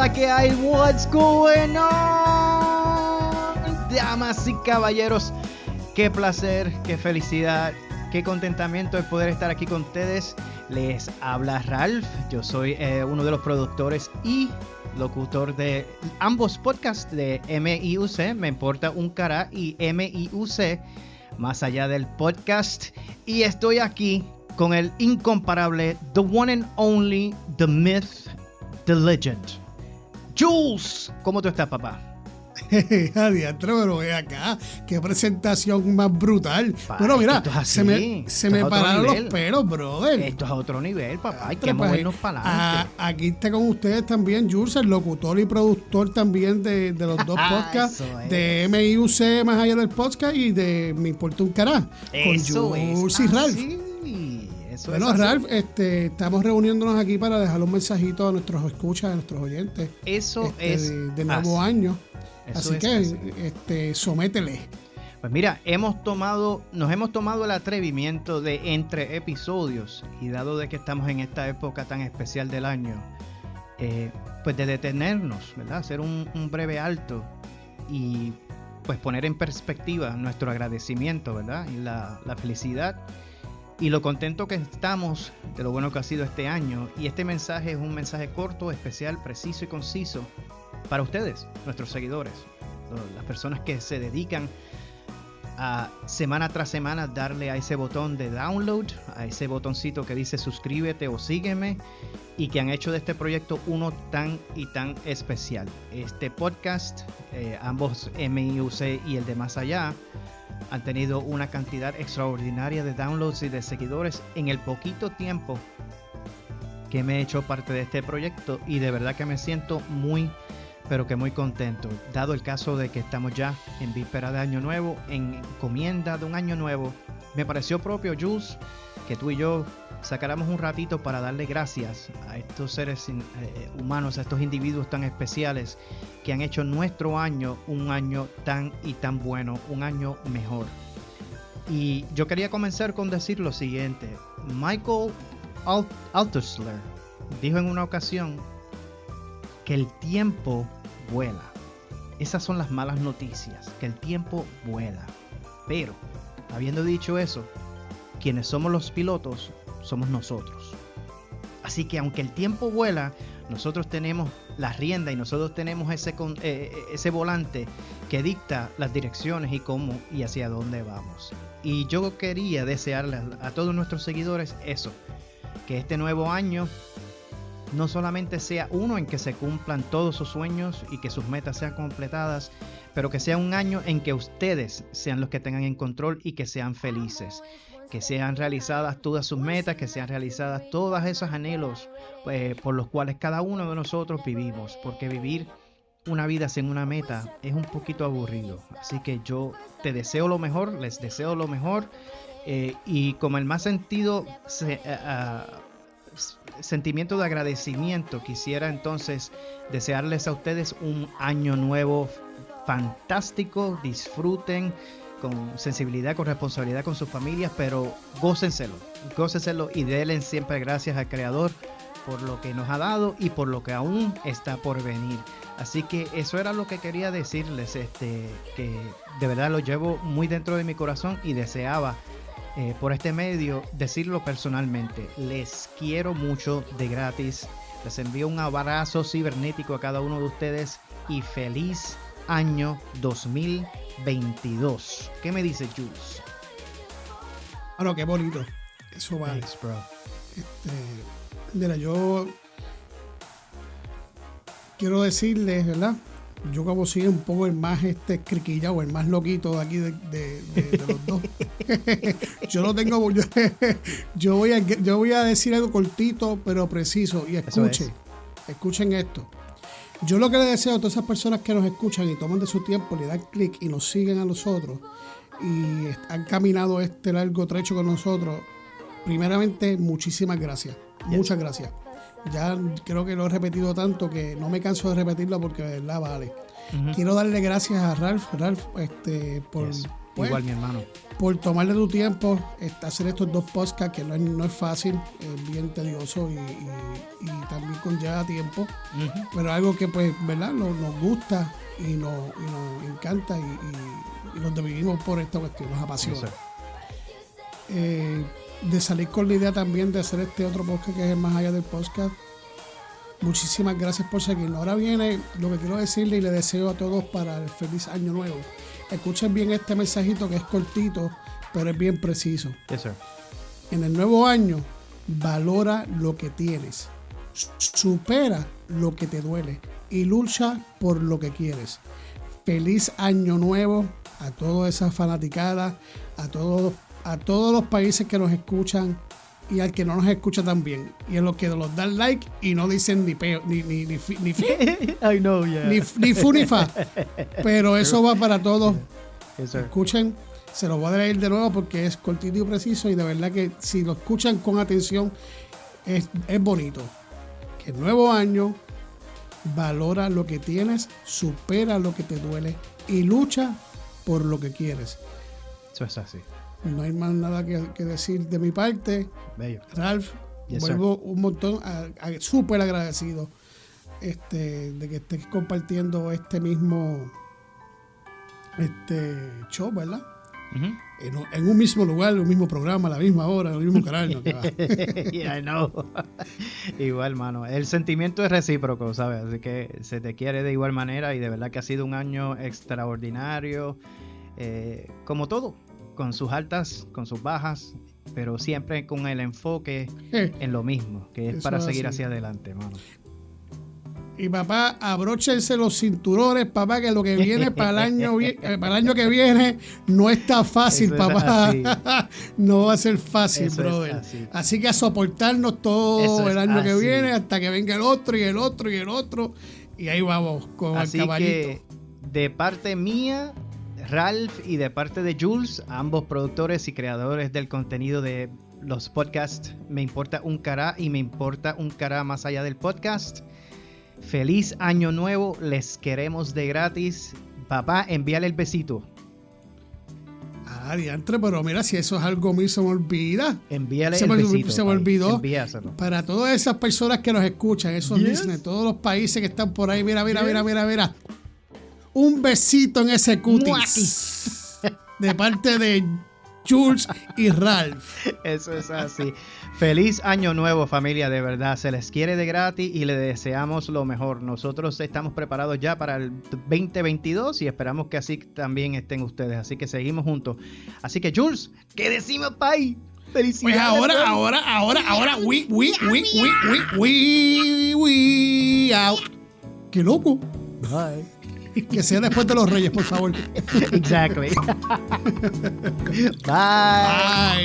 la que hay? What's going on? Damas y caballeros, qué placer, qué felicidad, qué contentamiento el poder estar aquí con ustedes. Les habla Ralph, yo soy eh, uno de los productores y locutor de ambos podcasts de MIUC, Me Importa un Cara y MIUC, más allá del podcast. Y estoy aquí con el incomparable, the one and only, the myth, the legend. Jules, ¿cómo tú estás, papá? Adiantro, pero ve acá, qué presentación más brutal. bueno, mira, se me, se me pararon los pelos, brother. Esto es a otro nivel, papá. Hay que movernos para adelante. aquí está con ustedes también, Jules, el locutor y productor también de, de los dos ah, podcasts, de MIUC Más Allá del Podcast y de Me Importa un Cará, con Jules y Ralph. Bueno, Ralph, este, estamos reuniéndonos aquí para dejar un mensajito a nuestros escuchas, a nuestros oyentes. Eso este, es. De, nuevo año. Así que, este, sométele. Pues mira, hemos tomado, nos hemos tomado el atrevimiento de entre episodios y dado de que estamos en esta época tan especial del año, eh, pues de detenernos, ¿verdad? Hacer un, breve alto y pues poner en perspectiva nuestro agradecimiento, ¿verdad? Y la, la felicidad y lo contento que estamos de lo bueno que ha sido este año. Y este mensaje es un mensaje corto, especial, preciso y conciso para ustedes, nuestros seguidores, las personas que se dedican a semana tras semana darle a ese botón de download, a ese botoncito que dice suscríbete o sígueme y que han hecho de este proyecto uno tan y tan especial. Este podcast, eh, ambos MIUC y el de Más Allá, han tenido una cantidad extraordinaria de downloads y de seguidores en el poquito tiempo que me he hecho parte de este proyecto y de verdad que me siento muy pero que muy contento, dado el caso de que estamos ya en víspera de Año Nuevo, en encomienda de un Año Nuevo. Me pareció propio, Jules, que tú y yo sacáramos un ratito para darle gracias a estos seres eh, humanos, a estos individuos tan especiales que han hecho nuestro año un año tan y tan bueno, un año mejor. Y yo quería comenzar con decir lo siguiente. Michael Altusler dijo en una ocasión que el tiempo vuela. Esas son las malas noticias, que el tiempo vuela. Pero, habiendo dicho eso, quienes somos los pilotos somos nosotros. Así que aunque el tiempo vuela, nosotros tenemos la rienda y nosotros tenemos ese, eh, eh, ese volante que dicta las direcciones y cómo y hacia dónde vamos. Y yo quería desearle a todos nuestros seguidores eso, que este nuevo año no solamente sea uno en que se cumplan todos sus sueños y que sus metas sean completadas, pero que sea un año en que ustedes sean los que tengan en control y que sean felices. Que sean realizadas todas sus metas, que sean realizadas todos esos anhelos eh, por los cuales cada uno de nosotros vivimos. Porque vivir una vida sin una meta es un poquito aburrido. Así que yo te deseo lo mejor, les deseo lo mejor. Eh, y como el más sentido se, ah, sentimiento de agradecimiento, quisiera entonces desearles a ustedes un año nuevo fantástico, disfruten con sensibilidad, con responsabilidad con sus familias, pero gócenselo, gócenselo y denle siempre gracias al Creador por lo que nos ha dado y por lo que aún está por venir. Así que eso era lo que quería decirles, este, que de verdad lo llevo muy dentro de mi corazón y deseaba eh, por este medio decirlo personalmente. Les quiero mucho de gratis. Les envío un abrazo cibernético a cada uno de ustedes y feliz año 2022. ¿Qué me dice Jules? Bueno, qué bonito. Eso vale. bro. Este, mira, yo quiero decirles, ¿verdad? yo como soy un poco el más este o el más loquito de aquí de, los dos. yo no tengo, yo, voy a, yo voy a decir algo cortito pero preciso y escuchen, escuchen esto. Yo lo que le deseo a todas esas personas que nos escuchan y toman de su tiempo, le dan clic y nos siguen a nosotros y han caminado este largo trecho con nosotros, primeramente muchísimas gracias, muchas gracias. Ya creo que lo he repetido tanto que no me canso de repetirlo porque de verdad vale. Quiero darle gracias a Ralph, Ralph, este, por, Pues, Igual, mi hermano. por tomarle tu tiempo, hacer estos dos podcasts que no es, no es fácil, es bien tedioso y, y- y también conlleva tiempo, pero algo que pues, ¿verdad? Nos, nos gusta y nos, y nos encanta y, nos vivimos por esta cuestión, nos apasiona. Eh, de salir con la idea también de hacer este otro podcast que es el más allá del podcast. Muchísimas gracias por seguirnos. Ahora viene lo que quiero decirle y le deseo a todos para el feliz año nuevo. Escuchen bien este mensajito que es cortito, pero es bien preciso. Yes, sir. En el nuevo año, valora lo que tienes. Supera lo que te duele y lucha por lo que quieres. Feliz año nuevo a todas esas fanaticadas, a todos, a todos los países que nos escuchan y al que no nos escucha también. Y a los que nos dan like y no dicen ni peo, ni, ni, ni, fi- ni, fi- I know, yeah. ni, ni fu ni fa. Pero eso va para todos. Yes. Escuchen, se lo voy a leer de nuevo porque es cortito y preciso y de verdad que si lo escuchan con atención es, es bonito. Que el nuevo año valora lo que tienes, supera lo que te duele y lucha por lo que quieres. Eso es así. No hay más nada que, que decir de mi parte. Bello. Ralph, Yes, vuelvo un montón, súper agradecido este, de que estés compartiendo este mismo este show, ¿verdad? En, un- en un mismo lugar, en un mismo programa, a la misma hora, en el mismo canal. ¿no? Yeah, know. igual, mano. El sentimiento es recíproco, ¿sabes? Así que se te quiere de igual manera y de verdad que ha sido un año extraordinario. eh, como todo, con sus altas, con sus bajas, pero siempre con el enfoque en lo mismo, que es para es seguir así. hacia adelante, mano. Y papá, abróchense los cinturones, papá, que lo que viene para el año, eh, para el año que viene no está fácil, Eso es papá. no va a ser fácil, Eso brother. así. Así. que a soportarnos todo Eso el año que viene hasta que venga el otro y el otro y el otro. Y ahí vamos con Así el caballito. que de parte mía, Ralph y de parte de Jules, ambos productores y creadores del contenido de los podcasts, me importa un cará y me importa un cará más allá del podcast. Feliz año nuevo, les queremos de gratis. Papá, envíale el besito. Ah, diantre, pero mira, si eso es algo mío, se me olvida. Envíale Se el me- besito. se me olvidó. Envíaselo. Para todas esas personas que nos escuchan, esos Yes. listeners, todos los países que están por ahí, mira, mira, Yes. mira, mira, mira. Un besito en ese cutis. De parte de Jules y Ralph. Eso es así. Feliz año nuevo familia, de verdad. Se les quiere de gratis y le deseamos lo mejor. Nosotros estamos preparados ya para el 2022 y esperamos que así también estén ustedes. Así que seguimos juntos. Así que Jules, ¿qué decimos, Pai? Pues Felicidades. ahora, bro. ahora, ahora, ahora, we, we, we, we, we, we, we, out. Qué loco. Que sea después de los reyes, por favor. Exactly. Bye. Bye.